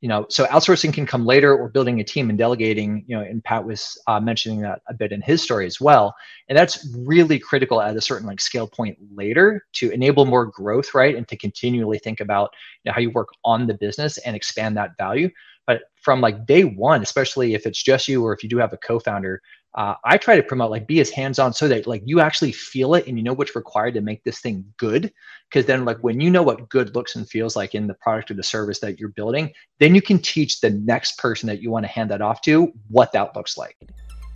you know so outsourcing can come later. Or building a team and delegating you know and pat was uh, mentioning that a bit in his story as well. And that's really critical at a certain like scale point later to enable more growth right? And to continually think about you know, how you work on the business and expand that value. But from like day one especially if it's just you or if you do have a co-founder uh, I try to promote like be as hands-on so that like you actually feel it and you know what's required to make this thing good. Because then like when you know what good looks and feels like in the product or the service that you're building, then you can teach the next person that you want to hand that off to what that looks like.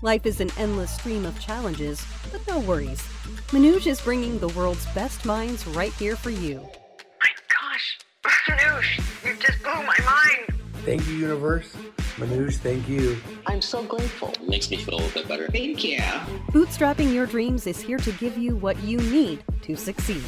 Life is an endless stream of challenges, but no worries. Manoj is bringing the world's best minds right here for you. My gosh, Manoj, you just blew my mind. Thank you, universe. Manoj, thank you. I'm so grateful. It makes me feel a little bit better. Thank you. Bootstrapping your dreams is here to give you what you need to succeed.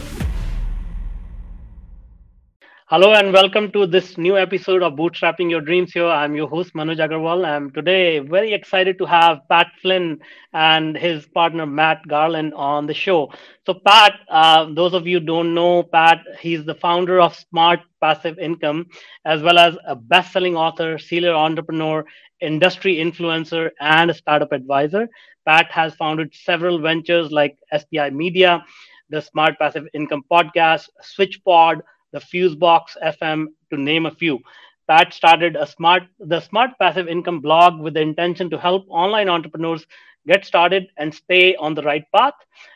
Hello and welcome to this new episode of Bootstrapping Your Dreams here. I'm your host Manoj Agarwal. I'm today very excited to have Pat Flynn and his partner Matt Garland on the show. So Pat, uh, those of you don't know Pat, he's the founder of Smart Passive Income, as well as a best-selling author, serial entrepreneur, industry influencer, and a startup advisor. Pat has founded several ventures like SPI Media, the Smart Passive Income podcast, SwitchPod the Fusebox FM, to name a few. Pat started a smart the Smart Passive Income blog with the intention to help online entrepreneurs get started and stay on the right path.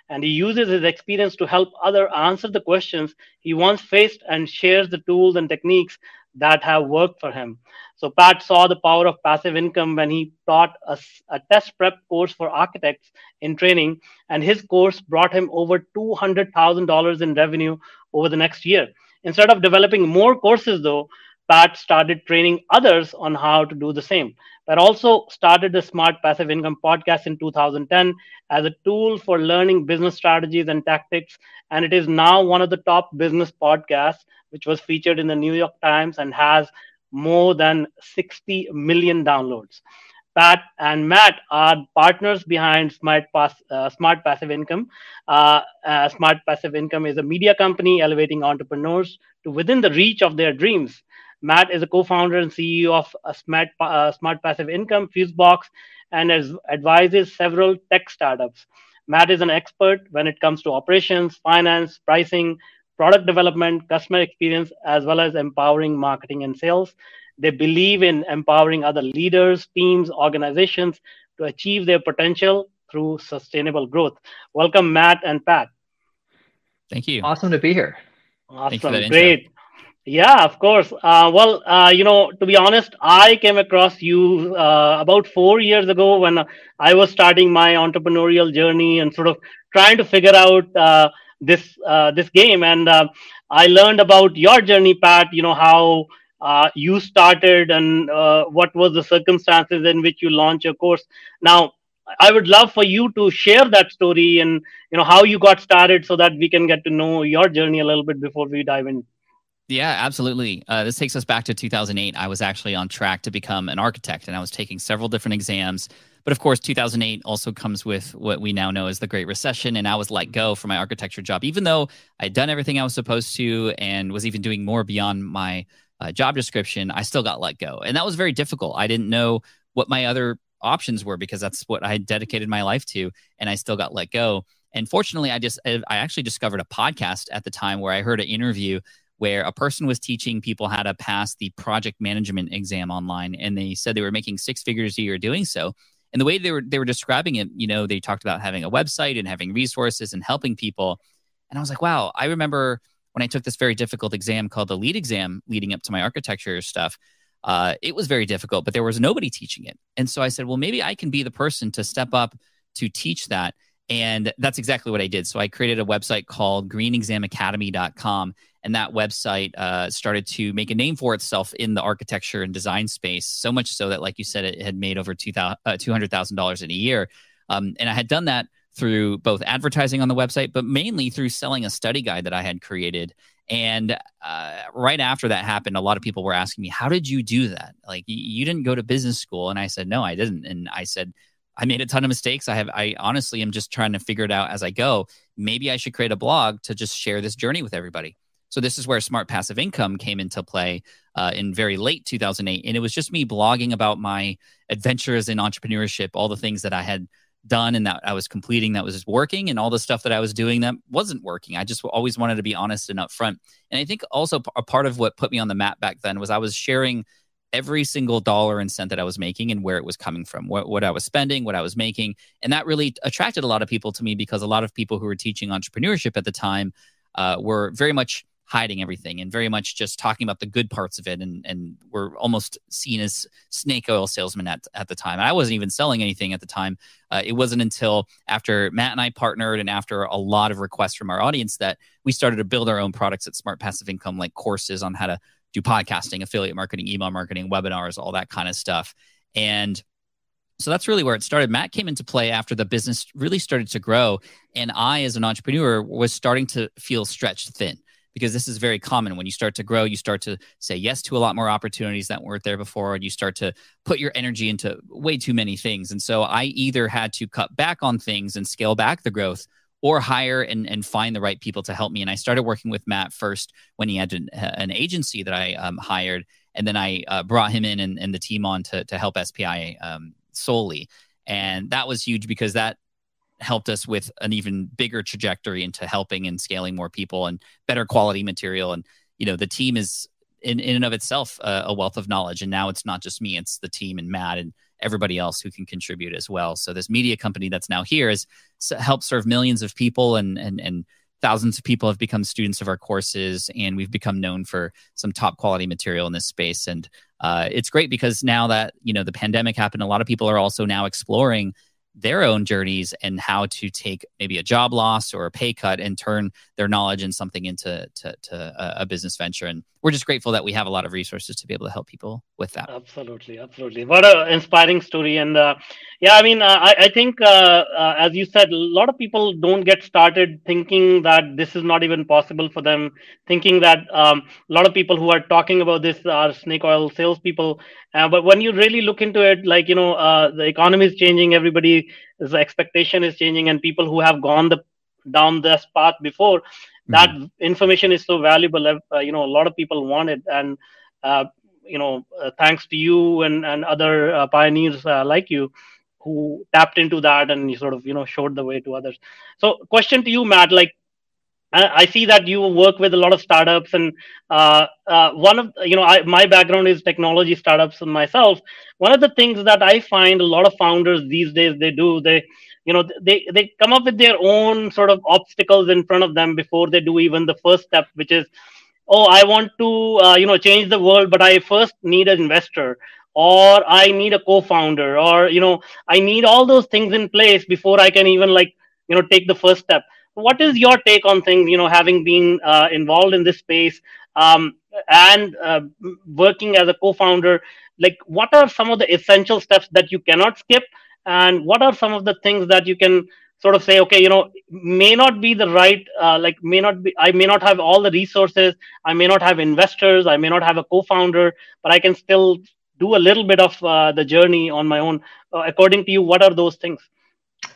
And he uses his experience to help other answer the questions he once faced and shares the tools and techniques that have worked for him. So Pat saw the power of passive income when he taught a, a, test prep course for architects in training, and his course brought him over $200,000 in revenue over the next year. Instead of developing more courses, though, Pat started training others on how to do the same. Pat also started the Smart Passive Income podcast in 2010 as a tool for learning business strategies and tactics. And it is now one of the top business podcasts, which was featured in the New York Times and has more than 60 million downloads. Pat and Matt are partners behind Smart, Pass, uh, Smart Passive Income. Uh, uh, Smart Passive Income is a media company elevating entrepreneurs to within the reach of their dreams. Matt is a co-founder and CEO of Smart, uh, Smart Passive Income, Fusebox, and advises several tech startups. Matt is an expert when it comes to operations, finance, pricing, product development, customer experience, as well as empowering marketing and sales. They believe in empowering other leaders, teams, organizations to achieve their potential through sustainable growth. Welcome, Matt and Pat. Thank you. Awesome to be here. Awesome. Great. Intro. Yeah, of course. Uh, well, uh, you know, to be honest, I came across you uh, about four years ago when I was starting my entrepreneurial journey and sort of trying to figure out uh, this uh, this game. And uh, I learned about your journey, Pat. You know how uh, you started and uh, what was the circumstances in which you launched your course now i would love for you to share that story and you know how you got started so that we can get to know your journey a little bit before we dive in yeah, absolutely. Uh, this takes us back to 2008. I was actually on track to become an architect, and I was taking several different exams. But of course, 2008 also comes with what we now know as the Great Recession, and I was let go from my architecture job, even though I'd done everything I was supposed to and was even doing more beyond my uh, job description, I still got let go. And that was very difficult. I didn't know what my other options were because that's what I had dedicated my life to. And I still got let go. And fortunately, I just, I actually discovered a podcast at the time where I heard an interview where a person was teaching people how to pass the project management exam online. And they said they were making six figures a year doing so. And the way they were, they were describing it, you know, they talked about having a website and having resources and helping people. And I was like, wow, I remember when I took this very difficult exam called the LEED exam leading up to my architecture stuff, uh, it was very difficult, but there was nobody teaching it. And so I said, well, maybe I can be the person to step up to teach that. And that's exactly what I did. So I created a website called greenexamacademy.com. And that website uh, started to make a name for itself in the architecture and design space, so much so that, like you said, it had made over $200,000 uh, in a year. Um, and I had done that through both advertising on the website, but mainly through selling a study guide that I had created. And uh, right after that happened, a lot of people were asking me, How did you do that? Like, you didn't go to business school. And I said, No, I didn't. And I said, I made a ton of mistakes. I have, I honestly am just trying to figure it out as I go. Maybe I should create a blog to just share this journey with everybody. So this is where smart passive income came into play uh, in very late 2008, and it was just me blogging about my adventures in entrepreneurship, all the things that I had done and that I was completing that was working, and all the stuff that I was doing that wasn't working. I just always wanted to be honest and upfront. And I think also a part of what put me on the map back then was I was sharing every single dollar and cent that I was making and where it was coming from, what, what I was spending, what I was making. And that really attracted a lot of people to me because a lot of people who were teaching entrepreneurship at the time uh, were very much hiding everything and very much just talking about the good parts of it and and were almost seen as snake oil salesmen at, at the time. I wasn't even selling anything at the time. Uh, it wasn't until after Matt and I partnered and after a lot of requests from our audience that we started to build our own products at Smart Passive Income, like courses on how to do podcasting, affiliate marketing, email marketing, webinars, all that kind of stuff. And so that's really where it started. Matt came into play after the business really started to grow. And I, as an entrepreneur, was starting to feel stretched thin because this is very common. When you start to grow, you start to say yes to a lot more opportunities that weren't there before, and you start to put your energy into way too many things. And so I either had to cut back on things and scale back the growth or hire and, and find the right people to help me. And I started working with Matt first when he had an, an agency that I um, hired. And then I uh, brought him in and, and, the team on to, to help SPI um, solely. And that was huge because that helped us with an even bigger trajectory into helping and scaling more people and better quality material. And, you know, the team is in, in and of itself a wealth of knowledge. And now it's not just me, it's the team and Matt and everybody else who can contribute as well. So this media company that's now here has helped serve millions of people and, and, and thousands of people have become students of our courses and we've become known for some top quality material in this space. And uh, it's great because now that, you know, the pandemic happened, a lot of people are also now exploring their own journeys and how to take maybe a job loss or a pay cut and turn their knowledge and something into to, to a, business venture. And we're just grateful that we have a lot of resources to be able to help people with that. Absolutely, absolutely. What an inspiring story! And uh, yeah, I mean, uh, I, I think uh, uh, as you said, a lot of people don't get started thinking that this is not even possible for them. Thinking that um, a lot of people who are talking about this are snake oil salespeople. Uh, but when you really look into it, like you know, the economy is changing. Everybody's expectation is changing, and people who have gone the down this path before that mm-hmm. information is so valuable uh, you know a lot of people want it and uh, you know uh, thanks to you and and other uh, pioneers uh, like you who tapped into that and you sort of you know showed the way to others so question to you matt like I see that you work with a lot of startups, and uh, uh, one of you know I, my background is technology startups myself. One of the things that I find a lot of founders these days they do they you know they they come up with their own sort of obstacles in front of them before they do even the first step which is oh i want to uh, you know change the world but i first need an investor or i need a co-founder or you know i need all those things in place before i can even like you know take the first step. What is your take on things you know having been uh, involved in this space um, and uh, working as a co-founder? Like what are some of the essential steps that you cannot skip and what are some of the things that you can sort of say okay you know may not be the right uh, like may not be i may not have all the resources i may not have investors i may not have a co-founder but i can still do a little bit of uh, the journey on my own uh, according to you what are those things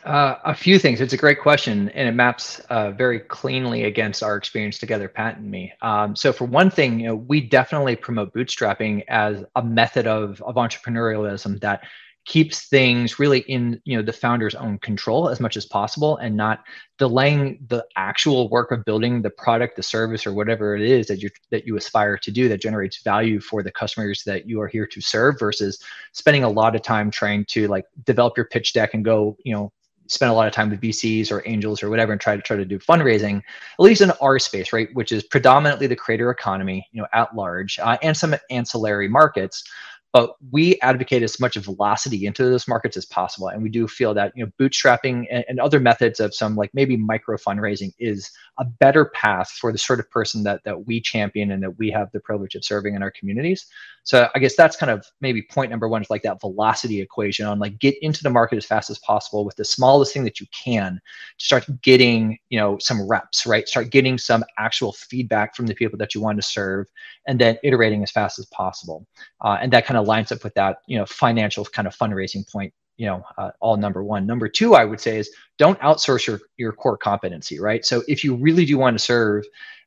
uh, a few things. It's a great question, and it maps uh, very cleanly against our experience together, Pat and me. Um, so, for one thing, you know, we definitely promote bootstrapping as a method of of entrepreneurialism that keeps things really in you know the founder's own control as much as possible and not delaying the actual work of building the product the service or whatever it is that you that you aspire to do that generates value for the customers that you are here to serve versus spending a lot of time trying to like develop your pitch deck and go you know spend a lot of time with VCs or angels or whatever and try to try to do fundraising, at least in our space, right, which is predominantly the creator economy, you know, at large, uh, and some ancillary markets but we advocate as much velocity into those markets as possible. And we do feel that you know bootstrapping and, and, other methods of some like maybe micro fundraising is a better path for the sort of person that that we champion and that we have the privilege of serving in our communities. So i guess that's kind of maybe point number one is like that velocity equation on like get into the market as fast as possible with the smallest thing that you can to start getting you know some reps right? Start getting some actual feedback from the people that you want to serve and then iterating as fast as possible. Uh, and that kind of lines up with that, you know, financial kind of fundraising point you know uh, all number one. Number two i would say is don't outsource your your core competency right? So if you really do want to serve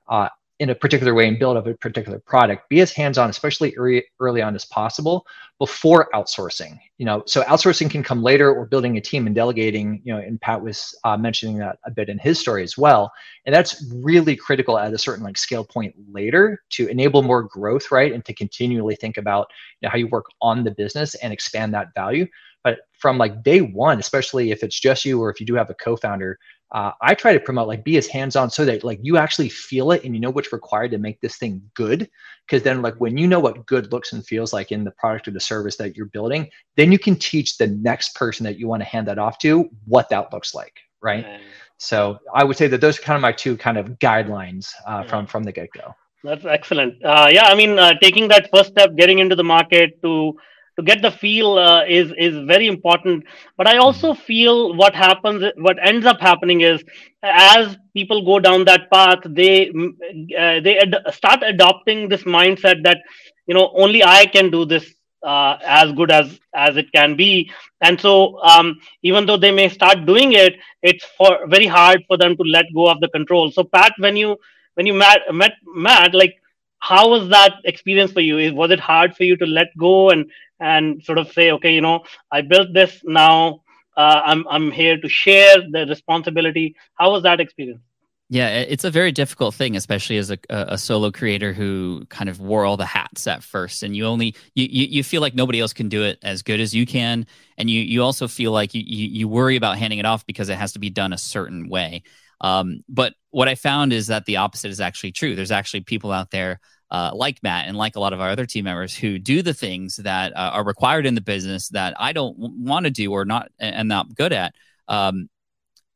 uh, in a particular way and build up a particular product be as hands-on especially early, early on as possible before outsourcing you know? So outsourcing can come later. Or building a team and delegating you know and pat was uh, mentioning that a bit in his story as well. And that's really critical at a certain like scale point later to enable more growth right? And to continually think about you know, how you work on the business and expand that value. But from like day one especially if it's just you or if you do have a co-founder uh, I try to promote like be as hands-on so that like you actually feel it and you know what's required to make this thing good. Because then like when you know what good looks and feels like in the product or the service that you're building, then you can teach the next person that you want to hand that off to what that looks like, right? So I would say that those are kind of my two kind of guidelines uh, yeah. from from the get-go. That's excellent. Uh, yeah, I mean, uh, taking that first step, getting into the market to to get the feel uh, is is very important. But i also mm-hmm. feel what happens what ends up happening is as people go down that path they uh, they ad- start adopting this mindset that you know only i can do this uh, as good as as it can be. And so um, even though they may start doing it it's for very hard for them to let go of the control. So pat when you when you met, met matt like how was that experience for you was it hard for you to let go and and sort of say, okay, you know, I built this now. Uh, I'm I'm here to share the responsibility. How was that experience? Yeah, it's a very difficult thing, especially as a, a solo creator who kind of wore all the hats at first, and you only you, you, you feel like nobody else can do it as good as you can, and you you also feel like you you, worry about handing it off because it has to be done a certain way. Um, but what I found is that the opposite is actually true. There's actually people out there uh, like Matt and like a lot of our other team members who do the things that uh, are required in the business that I don't want to do or not and not good at. Um,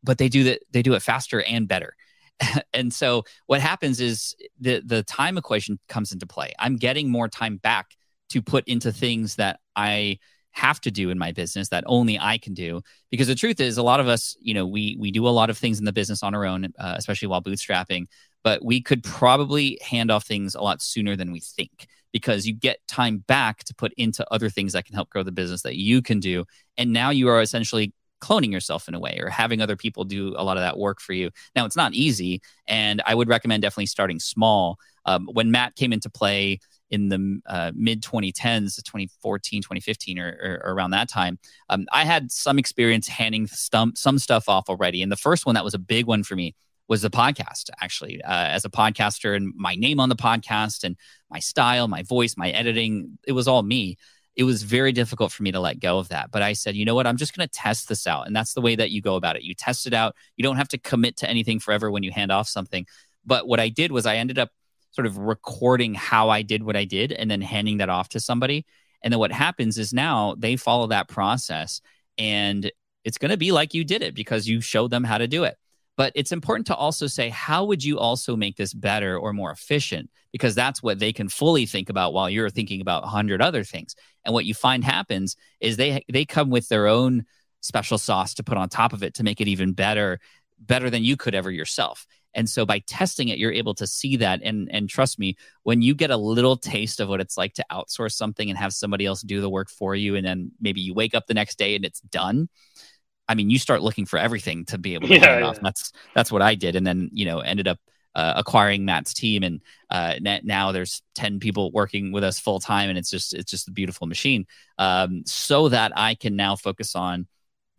but they do that. They do it faster and better. and so what happens is the the time equation comes into play. I'm getting more time back to put into things that I have to do in my business that only I can do. Because the truth is, a lot of us, you know, we we do a lot of things in the business on our own, uh, especially while bootstrapping but we could probably hand off things a lot sooner than we think because you get time back to put into other things that can help grow the business that you can do. And now you are essentially cloning yourself in a way or having other people do a lot of that work for you. Now, it's not easy. And I would recommend definitely starting small. Um, when Matt came into play, in the uh, mid 2010s, 2014, 2015, or, or, around that time, um, I had some experience handing some, some stuff off already. And the first one that was a big one for me was the podcast actually uh, as a podcaster and my name on the podcast and my style my voice my editing it was all me. It was very difficult for me to let go of that. But i said you know what? I'm just going to test this out. And that's the way that you go about it. You test it out. You don't have to commit to anything forever when you hand off something. But what i did was i ended up sort of recording how i did what i did and then handing that off to somebody and then what happens is now they follow that process and it's going to be like you did it because you showed them how to do it but it's important to also say, how would you also make this better or more efficient? Because that's what they can fully think about while you're thinking about a hundred other things. And what you find happens is they they come with their own special sauce to put on top of it to make it even better, better than you could ever yourself. And so by testing it, you're able to see that. And and trust me, when you get a little taste of what it's like to outsource something and have somebody else do the work for you, and then maybe you wake up the next day and it's done, I mean, you start looking for everything to be able to yeah, yeah. off. That's that's what I did, and then you know ended up uh, acquiring Matt's team, and uh, now there's ten people working with us full time, and it's just it's just a beautiful machine. Um, so that I can now focus on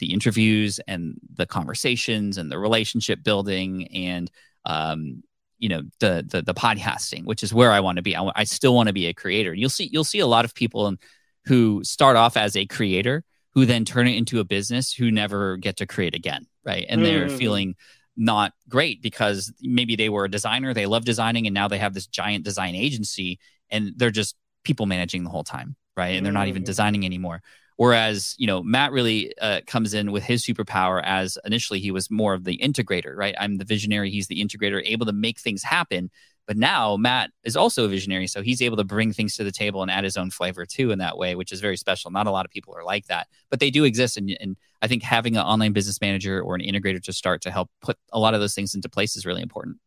the interviews and the conversations and the relationship building and um, you know the, the the podcasting, which is where I want to be. I, I still want to be a creator. You'll see you'll see a lot of people who start off as a creator who then turn it into a business who never get to create again, right? And they're mm. feeling not great because maybe they were a designer, they love designing, and now they have this giant design agency and they're just people managing the whole time, right? And they're not even mm. designing anymore. Whereas, you know, Matt really uh, comes in with his superpower as initially he was more of the integrator, right? I'm the visionary, he's the integrator, able to make things happen. But now Matt is also a visionary, so he's able to bring things to the table and add his own flavor too in that way, which is very special. Not a lot of people are like that, but they do exist. And, and I think having an online business manager or an integrator to start to help put a lot of those things into place is really important.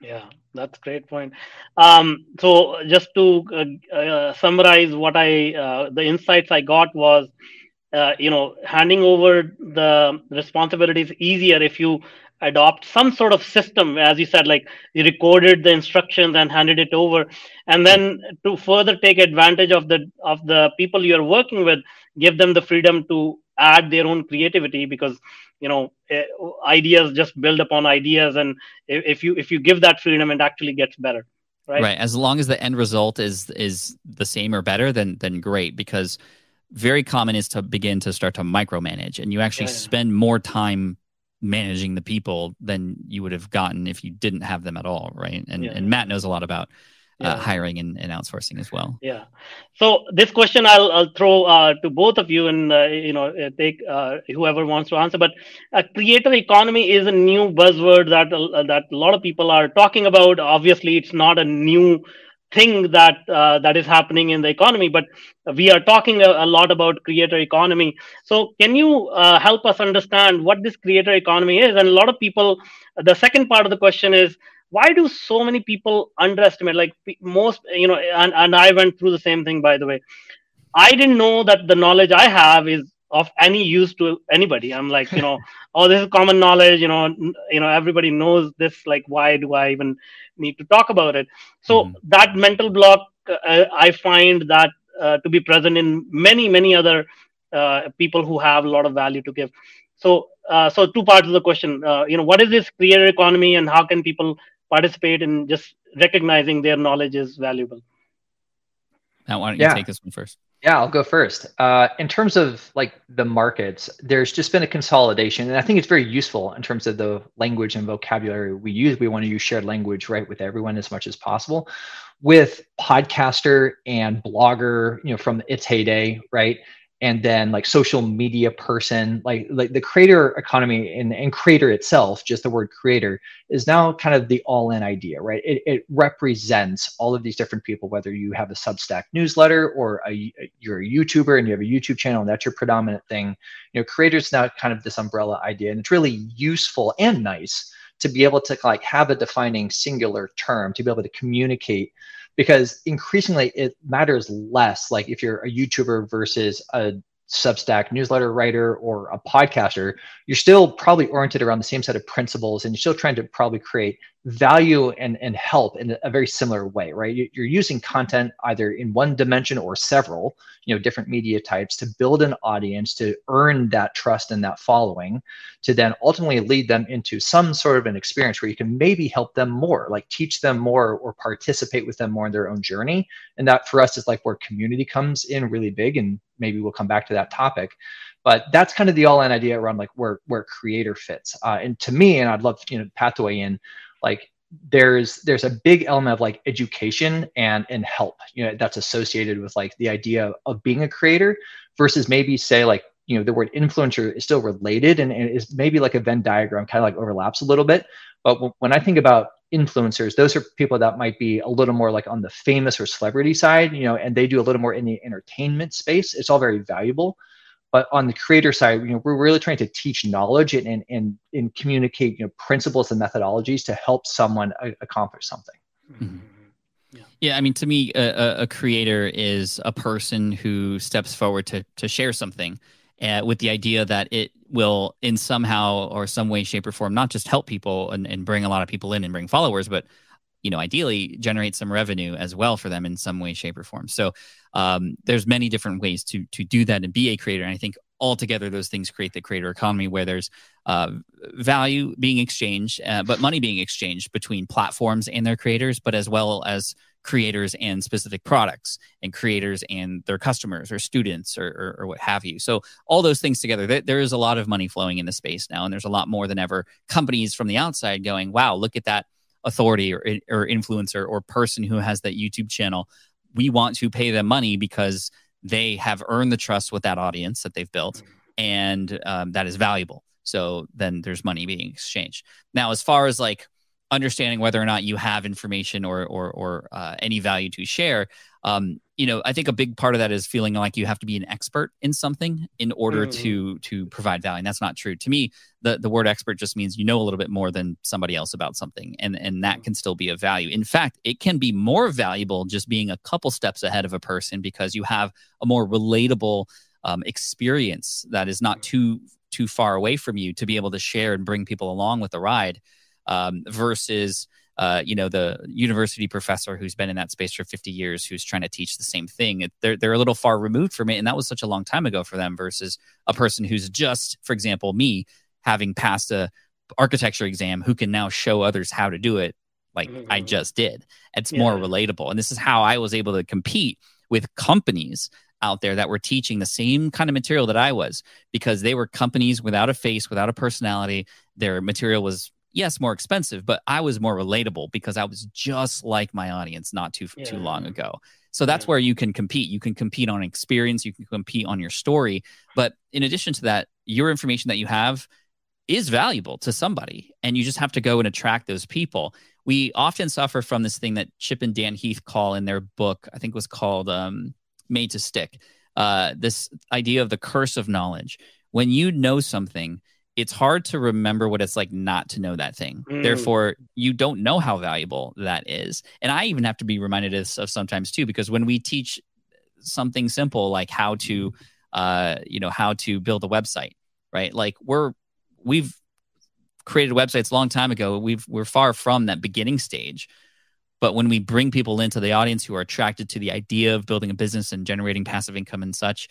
Yeah, that's great point. Um, so just to uh, uh, summarize what I uh, the insights I got was, uh, you know, handing over the responsibilities easier if you adopt some sort of system as you said like you recorded the instructions and handed it over and then to further take advantage of the of the people you're working with give them the freedom to add their own creativity because you know eh, ideas just build upon ideas and if you if you give that freedom it actually gets better right right as long as the end result is is the same or better then then great because very common is to begin to start to micromanage and you actually yeah, yeah. spend more time managing the people than you would have gotten if you didn't have them at all right and yeah. and matt knows a lot about uh, hiring and, and, outsourcing as well. Yeah. So this question I'll, I'll throw uh, to both of you and uh, you know uh, take uh, whoever wants to answer. But a creator economy is a new buzzword that that a lot of people are talking about. Obviously, it's not a new thing that uh, that is happening in the economy but we are talking a, a lot about creator economy so can you uh, help us understand what this creator economy is and a lot of people the second part of the question is why do so many people underestimate like most you know and, and i went through the same thing by the way. I didn't know that the knowledge i have is of any use to anybody. I'm like you know oh this is common knowledge you know you know everybody knows this like why do i even need to talk about it? So mm-hmm. that mental block uh, i find that uh, to be present in many many other uh, people who have a lot of value to give. So uh, so two parts of the question uh, you know what is this creator economy and how can people participate in just recognizing their knowledge is valuable. Now, why don't you yeah. take this one first? Yeah, I'll go first. Uh, in terms of like the markets, there's just been a consolidation, and I think it's very useful in terms of the language and vocabulary we use. We want to use shared language, right, with everyone as much as possible. With podcaster and blogger, you know, from its heyday, right, and then like social media person like like the creator economy and, and creator itself just the word creator is now kind of the all-in idea right? It, it represents all of these different people whether you have a substack newsletter or a, you're a youtuber and you have a youtube channel and that's your predominant thing. You know creators now kind of this umbrella idea and it's really useful and nice to be able to like have a defining singular term to be able to communicate because increasingly it matters less like if you're a youtuber versus a Substack newsletter writer or a podcaster, you're still probably oriented around the same set of principles and you're still trying to probably create value and, and help in a very similar way, right? You're using content either in one dimension or several, you know, different media types to build an audience, to earn that trust and that following, to then ultimately lead them into some sort of an experience where you can maybe help them more, like teach them more or participate with them more in their own journey. And that for us is like where community comes in really big. And maybe we'll come back to that topic but that's kind of the all-in idea around like where where creator fits uh, and to me and i'd love you know Pat weigh in like there's there's a big element of like education and and help you know that's associated with like the idea of being a creator versus maybe say like you know the word influencer is still related and, and is maybe like a venn diagram kind of like overlaps a little bit. But w- when i think about influencers those are people that might be a little more like on the famous or celebrity side you know and they do a little more in the entertainment space. It's all very valuable but on the creator side, you know, we're really trying to teach knowledge and and and, and communicate you know principles and methodologies to help someone a- accomplish something. Mm-hmm. Yeah. yeah, I mean, to me, a, a, creator is a person who steps forward to to share something uh, with the idea that it will, in somehow or some way, shape, or form, not just help people and, and bring a lot of people in and bring followers, but you know ideally generate some revenue as well for them in some way shape or form so um, there's many different ways to to do that and be a creator. And i think altogether those things create the creator economy where there's uh, value being exchanged uh, but money being exchanged between platforms and their creators but as well as creators and specific products and creators and their customers or students or, or, or what have you. So all those things together there, there is a lot of money flowing in the space now and there's a lot more than ever companies from the outside going wow look at that authority or, or influencer or person who has that YouTube channel, we want to pay them money because they have earned the trust with that audience that they've built, and um, that is valuable. So then there's money being exchanged. Now, as far as like understanding whether or not you have information or or, or uh, any value to share, um, you know, I think a big part of that is feeling like you have to be an expert in something in order mm. to to provide value. And that's not true. To me, the, the word expert just means you know a little bit more than somebody else about something. And and that can still be of value. In fact, it can be more valuable just being a couple steps ahead of a person because you have a more relatable um, experience that is not too too far away from you to be able to share and bring people along with the ride um, versus uh, you know the university professor who's been in that space for 50 years who's trying to teach the same thing they're, they're a little far removed from it and that was such a long time ago for them versus a person who's just for example me having passed a architecture exam who can now show others how to do it like mm-hmm. I just did. It's yeah. more relatable. And this is how I was able to compete with companies out there that were teaching the same kind of material that I was because they were companies without a face, without a personality. Their material was yes more expensive, but I was more relatable because I was just like my audience not too yeah. too long ago. So that's yeah. where you can compete. You can compete on experience, you can compete on your story, but in addition to that, your information that you have is valuable to somebody and you just have to go and attract those people we often suffer from this thing that chip and dan heath call in their book i think it was called um, made to stick uh, this idea of the curse of knowledge when you know something it's hard to remember what it's like not to know that thing mm. therefore you don't know how valuable that is and i even have to be reminded of, of sometimes too because when we teach something simple like how to uh, you know how to build a website right like we're we've created websites a long time ago. We've we're far from that beginning stage. But when we bring people into the audience who are attracted to the idea of building a business and generating passive income and such,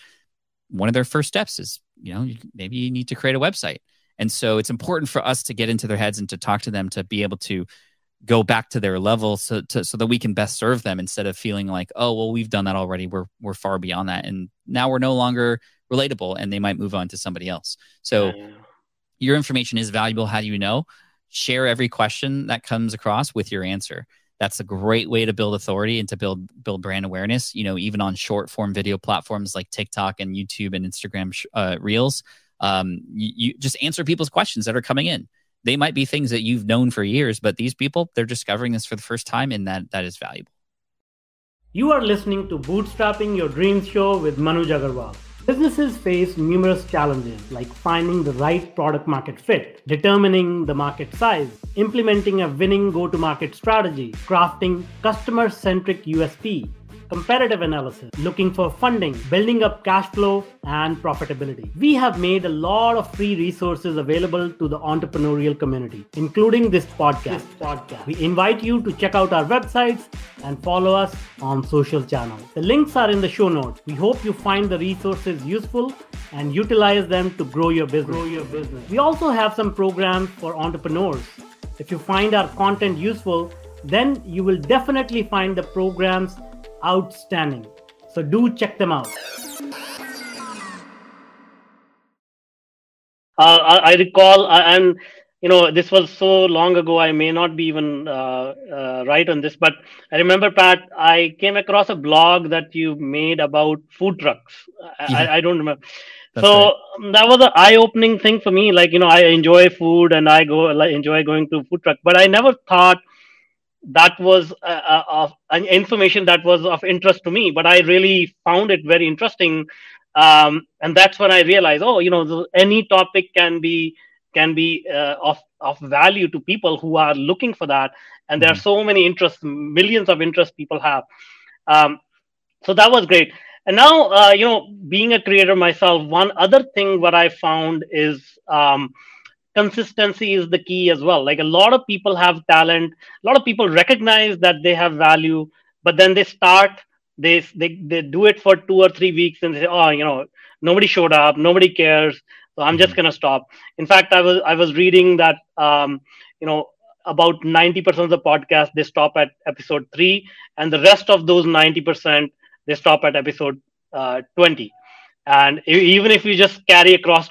one of their first steps is, you know, maybe you need to create a website. And so it's important for us to get into their heads and to talk to them to be able to go back to their level so to, so that we can best serve them instead of feeling like, oh, well, we've done that already. We're we're far beyond that. And now we're no longer relatable and they might move on to somebody else. So yeah your information is valuable. How do you know? Share every question that comes across with your answer. That's a great way to build authority and to build build brand awareness. You know, even on short form video platforms like TikTok and YouTube and Instagram uh, Reels, um, you, you just answer people's questions that are coming in. They might be things that you've known for years, but these people they're discovering this for the first time, and that that is valuable. You are listening to Bootstrapping Your Dreams Show with Manoj Agarwal. Businesses face numerous challenges like finding the right product market fit, determining the market size, implementing a winning go to market strategy, crafting customer centric USP, competitive analysis, looking for funding, building up cash flow and profitability. We have made a lot of free resources available to the entrepreneurial community, including this podcast. This podcast. We invite you to check out our websites and follow us on social channels. The links are in the show notes. We hope you find the resources useful and utilize them to grow your business. Grow your business. We also have some programs for entrepreneurs. If you find our content useful, then you will definitely find the programs outstanding. So do check them out. Uh, I, I, recall, uh, and you know, this was so long ago. I may not be even uh, uh, right on this, but I remember, Pat. I came across a blog that you made about food trucks. Yeah. I, I, don't remember. That's so right. Um, that was an eye-opening thing for me. Like you know, I enjoy food and I go like, enjoy going to food truck, but I never thought that was uh, uh, an information that was of interest to me but i really found it very interesting. Um, and that's when i realized oh you know any topic can be can be uh, of of value to people who are looking for that. And there mm-hmm. are so many interests millions of interests people have. Um, so that was great. And now uh, you know being a creator myself one other thing what i found is um, consistency is the key as well. Like a lot of people have talent. A lot of people recognize that they have value but then they start they they, they do it for two or three weeks and they say oh you know nobody showed up nobody cares so i'm just mm-hmm. going to stop. In fact i was i was reading that um, you know about 90% of the podcast they stop at episode 3 and the rest of those 90% they stop at episode uh, 20 and even if you just carry across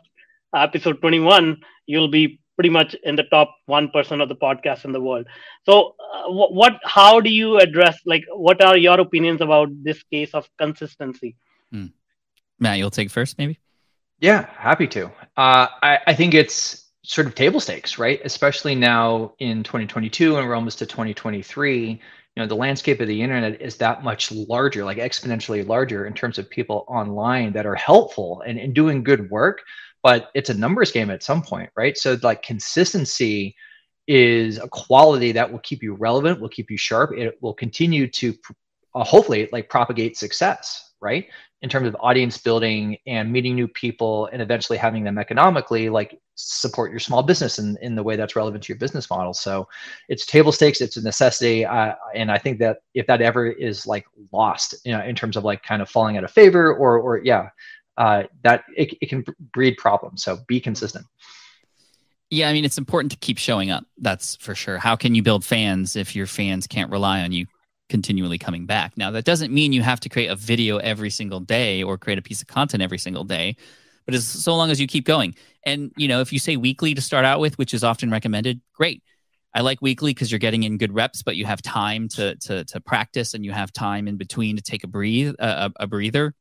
episode 21 you'll be pretty much in the top 1% of the podcasts in the world. So uh, what how do you address like what are your opinions about this case of consistency? Mm. matt you'll take first maybe? Yeah happy to. Uh, I, I think it's sort of table stakes right? Especially now in 2022 and we're almost to 2023 you know the landscape of the internet is that much larger like exponentially larger in terms of people online that are helpful and, and doing good work but it's a numbers game at some point, right? So like consistency is a quality that will keep you relevant, will keep you sharp. It will continue to uh, hopefully like propagate success, right? In terms of audience building and meeting new people and eventually having them economically like support your small business in, in the way that's relevant to your business model. So it's table stakes, it's a necessity. Uh, and I think that if that ever is like lost, you know, in terms of like kind of falling out of favor or, or yeah, uh, that it, it can breed problems. So be consistent. Yeah, I mean, it's important to keep showing up. That's for sure. How can you build fans if your fans can't rely on you continually coming back? Now, that doesn't mean you have to create a video every single day or create a piece of content every single day, but as so long as you keep going. And, you know, if you say weekly to start out with, which is often recommended, great. I like weekly because you're getting in good reps, but you have time to to to practice and you have time in between to take a breathe a, a breather.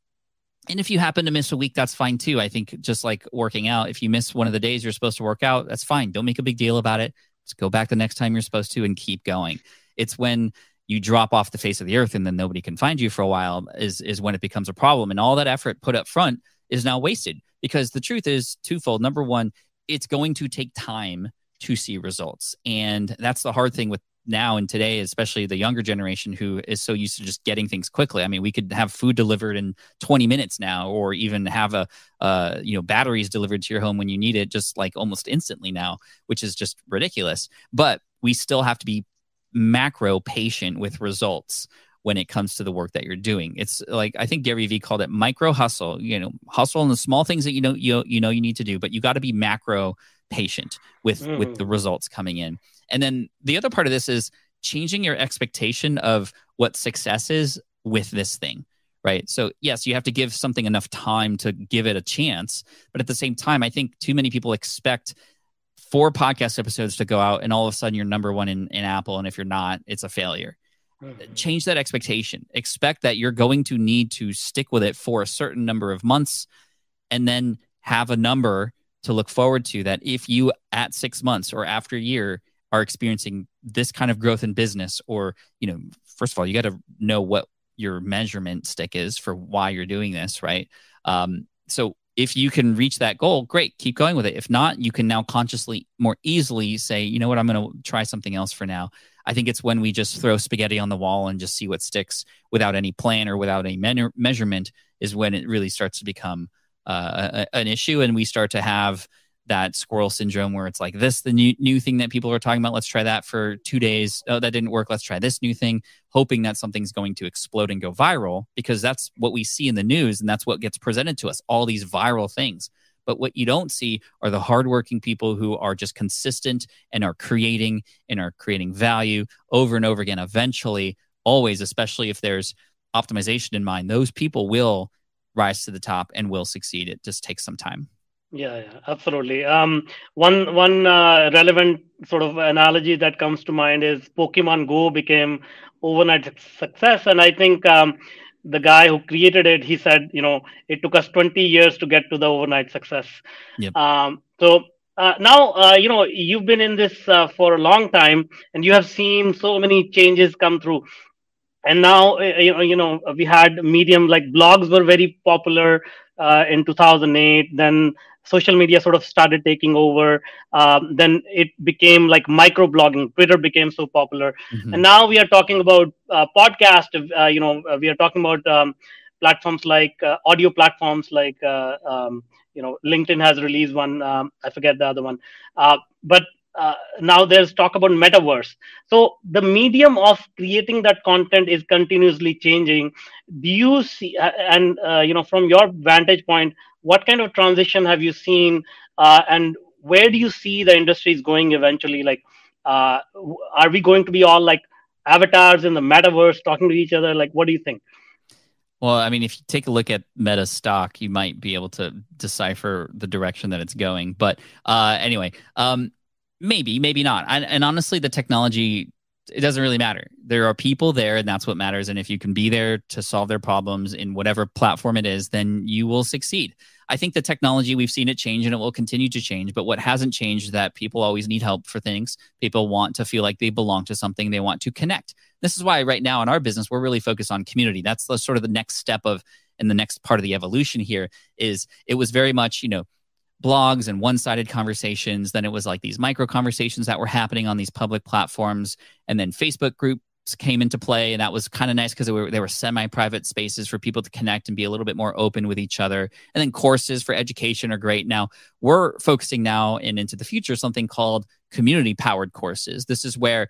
And if you happen to miss a week, that's fine too. I think just like working out, if you miss one of the days you're supposed to work out, that's fine. Don't make a big deal about it. Just go back the next time you're supposed to and keep going. It's when you drop off the face of the earth and then nobody can find you for a while is is when it becomes a problem. And all that effort put up front is now wasted because the truth is twofold. Number one, it's going to take time to see results. And that's the hard thing with now and today, especially the younger generation who is so used to just getting things quickly. I mean, we could have food delivered in 20 minutes now, or even have a, uh, you know, batteries delivered to your home when you need it, just like almost instantly now, which is just ridiculous. But we still have to be macro patient with results when it comes to the work that you're doing. It's like I think Gary Vee called it micro hustle. You know, hustle on the small things that you know you you know you need to do, but you got to be macro patient with mm. with the results coming in. And then the other part of this is changing your expectation of what success is with this thing right? So, yes, you have to give something enough time to give it a chance. But at the same time, I think too many people expect four podcast episodes to go out and all of a sudden you're number one in, in Apple. And if you're not, it's a failure. Mm-hmm. Change that expectation. Expect that you're going to need to stick with it for a certain number of months and then have a number to look forward to that if you at six months or after a year are experiencing this kind of growth in business or you know first of all you got to know what your measurement stick is for why you're doing this right? Um, so if you can reach that goal great keep going with it. If not you can now consciously more easily say you know what? I'm going to try something else for now. I think it's when we just throw spaghetti on the wall and just see what sticks without any plan or without any me- measurement is when it really starts to become uh, an issue and we start to have that squirrel syndrome where it's like this the new new thing that people are talking about let's try that for 2 days. Oh that didn't work. Let's try this new thing hoping that something's going to explode and go viral because that's what we see in the news and that's what gets presented to us all these viral things. But what you don't see are the hardworking people who are just consistent and are creating and are creating value over and over again. Eventually always especially if there's optimization in mind those people will rise to the top and will succeed. It just takes some time yeah, yeah absolutely. Um, one one uh, relevant sort of analogy that comes to mind is Pokemon Go became overnight success, and I think um, the guy who created it, he said, you know, it took us 20 years to get to the overnight success. Yep. Um, so uh, now, uh, you know, you've been in this uh, for a long time, and you have seen so many changes come through. And now, uh, you know, we had medium like blogs were very popular uh, in 2008. Then social media sort of started taking over. Um, then it became like micro blogging. Twitter became so popular, mm-hmm. and now we are talking about uh, podcast. Uh, you know, uh, we are talking about um, platforms like uh, audio platforms like uh, um, you know LinkedIn has released one. Um, I forget the other one, uh, now there's talk about metaverse. So the medium of creating that content is continuously changing. Do you see and you know from your vantage point what kind of transition have you seen uh, and where do you see the industry is going eventually? Like uh, are we going to be all like avatars in the metaverse talking to each other? Like what do you think? Well, I mean, if you take a look at Meta stock, you might be able to decipher the direction that it's going. But uh, anyway, um, maybe, maybe not. And, and honestly, the technology it doesn't really matter. There are people there, and that's what matters. And if you can be there to solve their problems in whatever platform it is, then you will succeed. I think the technology we've seen it change and it will continue to change. But what hasn't changed is that people always need help for things. People want to feel like they belong to something. They want to connect. This is why right now in our business we're really focused on community. That's the sort of the next step of and the next part of the evolution here is it was very much you know blogs and one-sided conversations then it was like these micro conversations that were happening on these public platforms and then facebook groups came into play, and that was kind of nice because they were, they were semi-private spaces for people to connect and be a little bit more open with each other. And then courses for education are great. Now we're focusing now and into the future something called community-powered courses. This is where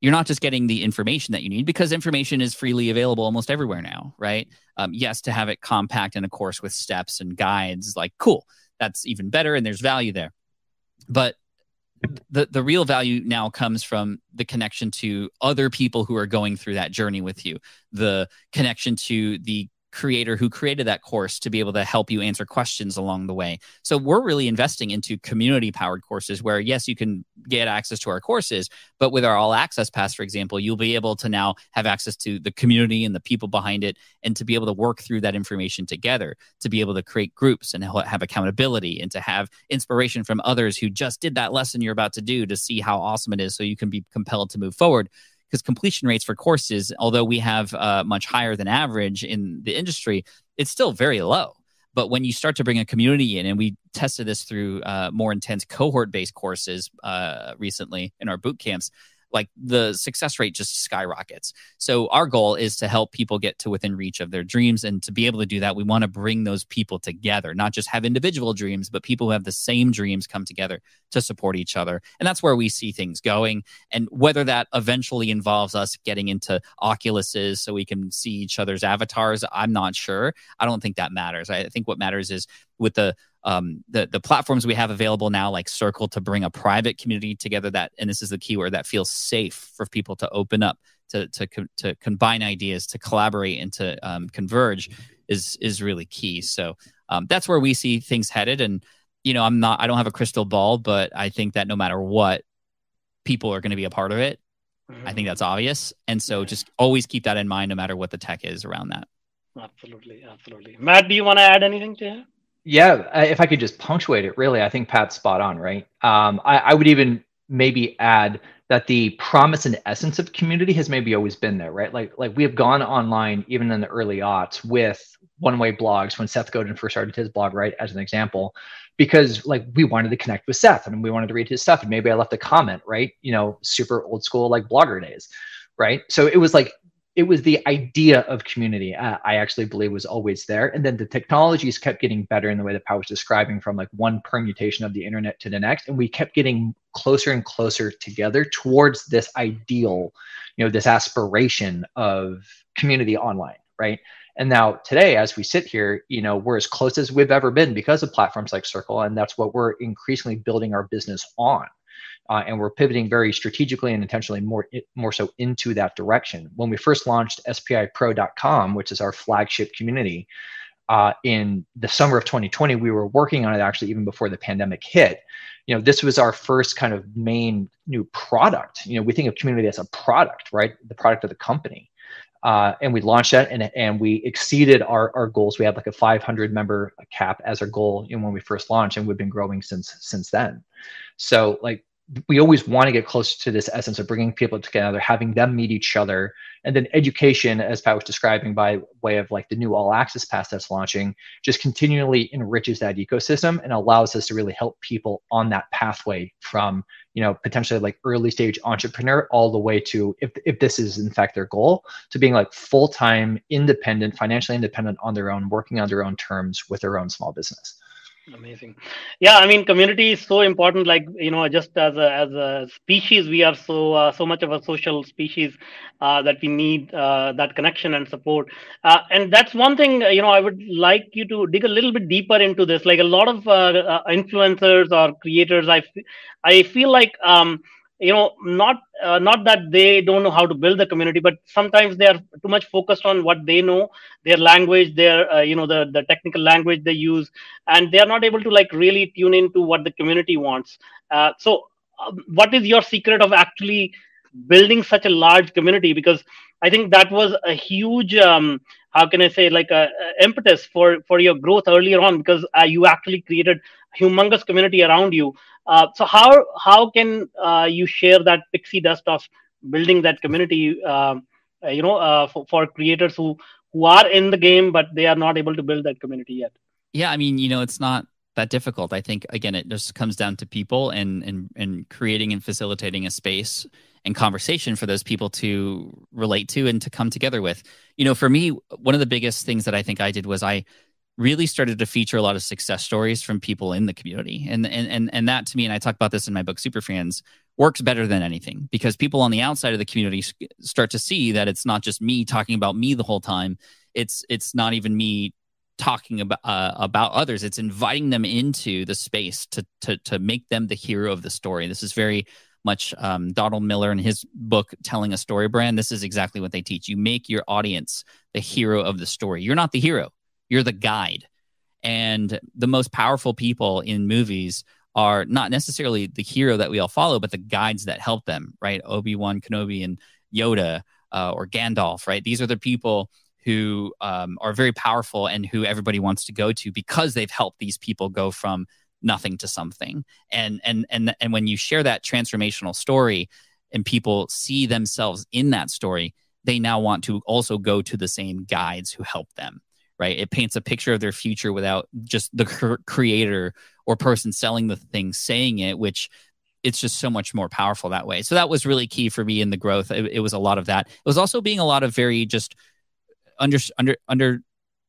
you're not just getting the information that you need because information is freely available almost everywhere now, right? Um, yes, to have it compact in a course with steps and guides, like cool, that's even better, and there's value there. But the the real value now comes from the connection to other people who are going through that journey with you the connection to the creator who created that course to be able to help you answer questions along the way. So we're really investing into community powered courses where yes, you can get access to our courses, but with our all access pass, for example, you'll be able to now have access to the community and the people behind it and to be able to work through that information together, to be able to create groups and have accountability and to have inspiration from others who just did that lesson you're about to do to see how awesome it is so you can be compelled to move forward because completion rates for courses, although we have uh, much higher than average in the industry, it's still very low. But when you start to bring a community in, and we tested this through uh, more intense cohort based courses uh, recently in our boot camps, like the success rate just skyrockets. So our goal is to help people get to within reach of their dreams and to be able to do that we want to bring those people together, not just have individual dreams, but people who have the same dreams come together to support each other. And that's where we see things going and whether that eventually involves us getting into Oculuses so we can see each other's avatars, I'm not sure. I don't think that matters. I think what matters is with the um, the the platforms we have available now, like Circle, to bring a private community together. That and this is the keyword that feels safe for people to open up, to to to combine ideas, to collaborate, and to um, converge is is really key. So um, that's where we see things headed. And you know, I'm not I don't have a crystal ball, but I think that no matter what, people are going to be a part of it. I think that's obvious. And so just always keep that in mind, no matter what the tech is around that. Absolutely, absolutely. Matt, do you want to add anything to it? Yeah, if I could just punctuate it, really, I think Pat's spot on, right? Um, I, I, would even maybe add that the promise and essence of community has maybe always been there, right? Like, like we have gone online even in the early aughts with one-way blogs when Seth Godin first started his blog, right? As an example, because like we wanted to connect with Seth and we wanted to read his stuff, and maybe I left a comment, right? You know, super old school like blogger days, right? So it was like it was the idea of community uh, i actually believe was always there. And then the technologies kept getting better in the way that pat was describing from like one permutation of the internet to the next. And we kept getting closer and closer together towards this ideal you know this aspiration of community online right? And now today as we sit here you know we're as close as we've ever been because of platforms like circle and that's what we're increasingly building our business on uh, and we're pivoting very strategically and intentionally more more so into that direction. When we first launched SPIPro.com, which is our flagship community, uh, in the summer of 2020, we were working on it actually even before the pandemic hit. You know, this was our first kind of main new product. You know, we think of community as a product, right? The product of the company. Uh, and we launched that and, and we exceeded our, our goals. We had like a 500 member cap as our goal you know, when we first launched, and we've been growing since since then. So like we always want to get close to this essence of bringing people together, having them meet each other, and then education, as Pat was describing by way of like the new all access pass that's launching, just continually enriches that ecosystem and allows us to really help people on that pathway from you know potentially like early stage entrepreneur all the way to if if this is in fact their goal to being like full time independent, financially independent on their own, working on their own terms with their own small business amazing. Yeah i mean community is so important like you know just as a as a species we are so uh, so much of a social species uh, that we need uh, that connection and support. Uh, and that's one thing you know i would like you to dig a little bit deeper into this. Like a lot of uh, uh, influencers or creators i f- i feel like um, you know not uh, not that they don't know how to build the community but sometimes they are too much focused on what they know their language their uh, you know the the technical language they use and they are not able to like really tune into what the community wants. Uh, so um, what is your secret of actually building such a large community? Because i think that was a huge um, how can i say like a, a, impetus for for your growth earlier on because uh, you actually created humongous community around you uh, so how how can uh, you share that pixie dust of building that community? Um, uh, you know, uh, for, for creators who who are in the game but they are not able to build that community yet. Yeah, I mean, you know, it's not that difficult. I think again, it just comes down to people and and and creating and facilitating a space and conversation for those people to relate to and to come together with. You know, for me, one of the biggest things that I think I did was I really started to feature a lot of success stories from people in the community. And and and and that to me, and I talk about this in my book Superfans, works better than anything because people on the outside of the community start to see that it's not just me talking about me the whole time. It's it's not even me talking about uh, about others. It's inviting them into the space to to to make them the hero of the story. This is very much um, Donald Miller in his book telling a story brand. This is exactly what they teach. You make your audience the hero of the story. You're not the hero you're the guide. And the most powerful people in movies are not necessarily the hero that we all follow, but the guides that help them, right? Obi Wan Kenobi and Yoda uh, or Gandalf, right? These are the people who um, are very powerful and who everybody wants to go to because they've helped these people go from nothing to something. And and and and when you share that transformational story, and people see themselves in that story, they now want to also go to the same guides who help them right? It paints a picture of their future without just the creator or person selling the thing saying it, which it's just so much more powerful that way. So that was really key for me in the growth. It, it was a lot of that. It was also being a lot of very just under under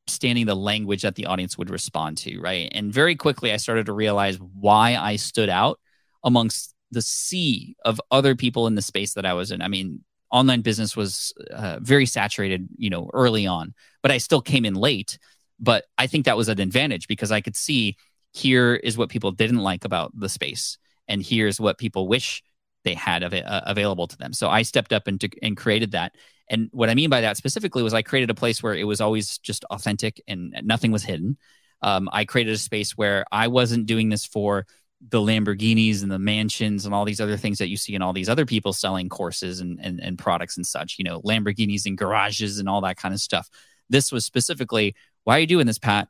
understanding the language that the audience would respond to, right? And very quickly, I started to realize why I stood out amongst the sea of other people in the space that I was in. I mean, online business was uh, very saturated, you know, early on, but I still came in late. But I think that was an advantage because I could see here is what people didn't like about the space, and here's what people wish they had it, uh, available to them. So I stepped up and, and created that. And what I mean by that specifically was I created a place where it was always just authentic and nothing was hidden. Um, I created a space where I wasn't doing this for the Lamborghinis and the mansions and all these other things that you see in all these other people selling courses and, and, and products and such, you know, Lamborghinis and garages and all that kind of stuff. This was specifically, why are you doing this, Pat?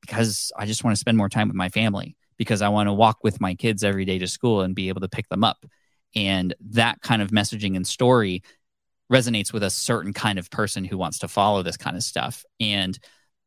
Because I just want to spend more time with my family, because I want to walk with my kids every day to school and be able to pick them up. And that kind of messaging and story resonates with a certain kind of person who wants to follow this kind of stuff. And,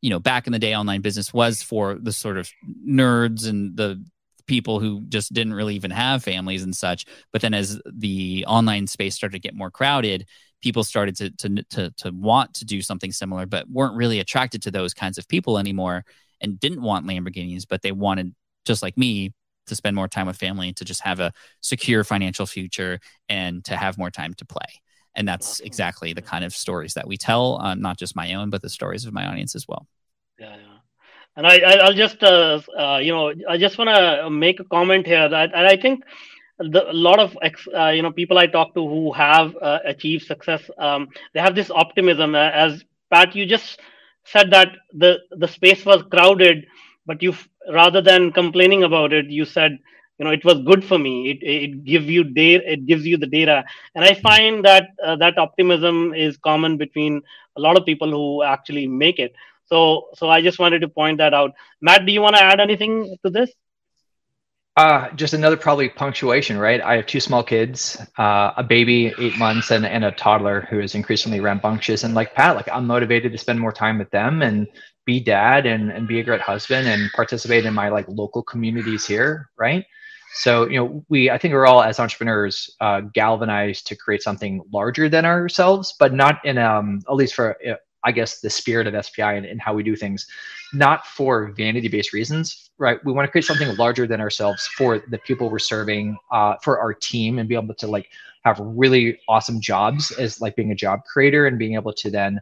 you know, back in the day, online business was for the sort of nerds and the people who just didn't really even have families and such. But then as the online space started to get more crowded, people started to to to, to want to do something similar, but weren't really attracted to those kinds of people anymore and didn't want Lamborghinis, but they wanted just like me to spend more time with family and to just have a secure financial future and to have more time to play. And that's exactly the kind of stories that we tell, uh, not just my own, but the stories of my audience as well. Yeah, yeah and I, I'll just, uh, uh, you know, I just want to make a comment here that, and I think the, a lot of, uh, you know, people I talk to who have uh, achieved success, um, they have this optimism. Uh, as Pat, you just said that the the space was crowded, but you, rather than complaining about it, you said, you know, it was good for me. It it gives you data. It gives you the data, and I find that uh, that optimism is common between a lot of people who actually make it. So, so I just wanted to point that out. Matt, do you want to add anything to this? Uh, just another probably punctuation, right? I have two small kids, uh, a baby, eight months, and, and a toddler who is increasingly rambunctious. And like Pat, like I'm motivated to spend more time with them and be dad and, and be a great husband and participate in my like local communities here, right? So, you know, we, I think we're all as entrepreneurs uh, galvanized to create something larger than ourselves, but not in, um, at least for I guess, the spirit of SPI and, and how we do things, not for vanity based reasons, right? We want to create something larger than ourselves for the people we're serving, uh, for our team, and be able to like have really awesome jobs as like being a job creator and being able to then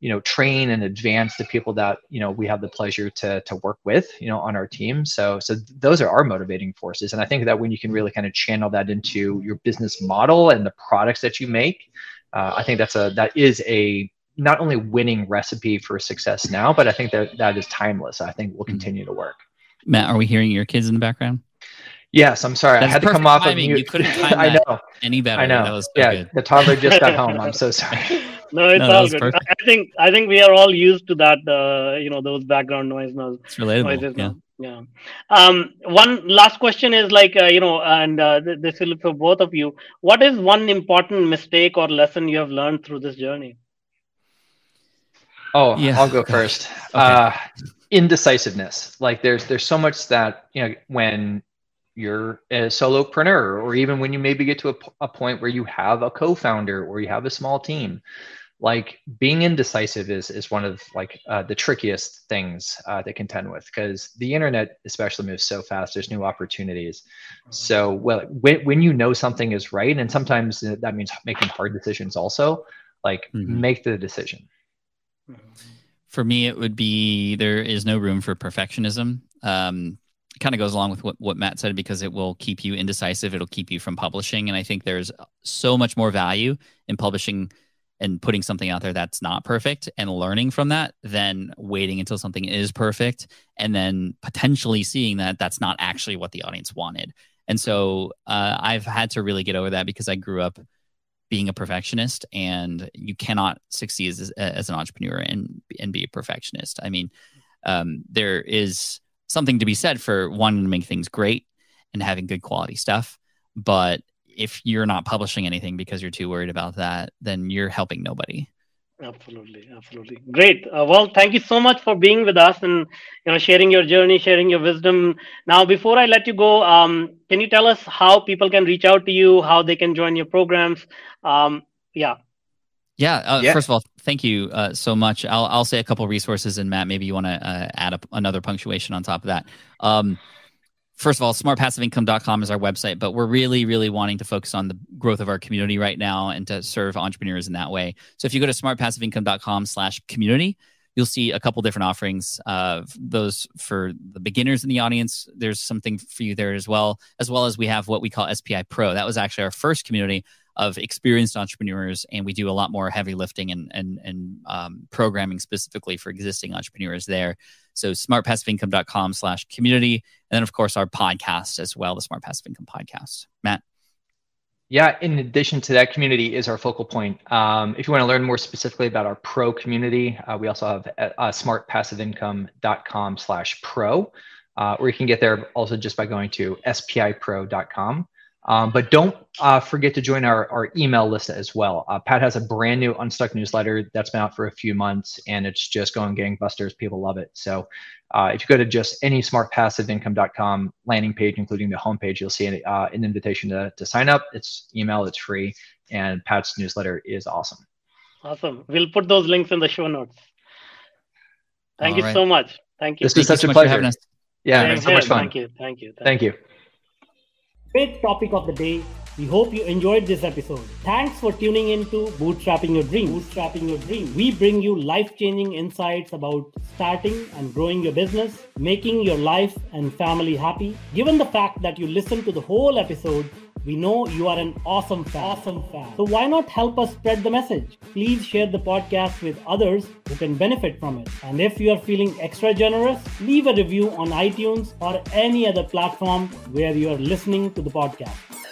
you know train and advance the people that you know we have the pleasure to to work with you know on our team so so those are our motivating forces and i think that when you can really kind of channel that into your business model and the products that you make uh, i think that's a that is a not only winning recipe for success now, but I think that that is timeless. I think will mm-hmm. continue to work. Matt, are we hearing your kids in the background? Yes, I'm sorry. That's I had to come off timing. of mute. You couldn't time I know. any better. I know. yeah, good. the toddler just got home. I'm so sorry. no, it's no, all good. Perfect. I think I think we are all used to that. Uh, you know, those background noise now. It's relatable. Noises yeah. Now. Yeah. Um, one last question is like uh, you know, and uh, this will for both of you. What is one important mistake or lesson you have learned through this journey? Oh, yeah. I'll go first. Okay. Uh, indecisiveness. Like there's there's so much that you know when you're a solopreneur or even when you maybe get to a, a point where you have a co-founder or you have a small team like being indecisive is is one of like uh, the trickiest things uh, to contend with because the internet especially moves so fast there's new opportunities so well when, when you know something is right and sometimes that means making hard decisions also like mm-hmm. make the decision for me it would be there is no room for perfectionism um, it kind of goes along with what, what Matt said because it will keep you indecisive. It'll keep you from publishing. And I think there's so much more value in publishing and putting something out there that's not perfect and learning from that than waiting until something is perfect and then potentially seeing that that's not actually what the audience wanted. And so uh, I've had to really get over that because I grew up being a perfectionist and you cannot succeed as, as an entrepreneur and, and be a perfectionist. I mean, um, there is something to be said for wanting to make things great and having good quality stuff. But if you're not publishing anything because you're too worried about that, then you're helping nobody. Absolutely, absolutely, great. Uh, well, thank you so much for being with us and you know sharing your journey, sharing your wisdom. Now, before I let you go, um, can you tell us how people can reach out to you, how they can join your programs? Um, yeah. Yeah, uh, yeah. First of all, thank you uh, so much. I'll I'll say a couple resources, and Matt, maybe you want to uh, add up another punctuation on top of that. Um, first of all, smartpassiveincome.com is our website, but we're really, really wanting to focus on the growth of our community right now and to serve entrepreneurs in that way. So if you go to smartpassiveincome.com slash community, you'll see a couple different offerings. Uh, those for the beginners in the audience, there's something for you there as well, as well as we have what we call SPI Pro. That was actually our first community of experienced entrepreneurs, and we do a lot more heavy lifting and and and um, programming specifically for existing entrepreneurs there. So smartpassiveincome.com slash community. And then, of course, our podcast as well, the Smart Passive Income podcast. Matt? Yeah, in addition to that, community is our focal point. Um, if you want to learn more specifically about our pro community, uh, we also have uh, smartpassiveincome.com slash pro, uh, or you can get there also just by going to spipro.com. Um, but don't uh, forget to join our, our email list as well. Uh, Pat has a brand new Unstuck newsletter that's been out for a few months and it's just going gangbusters. People love it. So uh, if you go to just any smartpassiveincome.com landing page, including the homepage, you'll see an, uh, an invitation to, to sign up. It's email, it's free, and Pat's newsletter is awesome. Awesome. We'll put those links in the show notes. Thank All you right. so much. Thank you. This is such a pleasure. Yeah, so much fun. Thank you. Thank you. Thank, Thank you. Great topic of the day. We hope you enjoyed this episode. Thanks for tuning in to Bootstrapping Your Dream. Bootstrapping Your Dream. We bring you life-changing insights about starting and growing your business, making your life and family happy. Given the fact that you listened to the whole episode, we know you are an awesome fan. Awesome fan. So why not help us spread the message? Please share the podcast with others who can benefit from it. And if you are feeling extra generous, leave a review on iTunes or any other platform where you are listening to the podcast.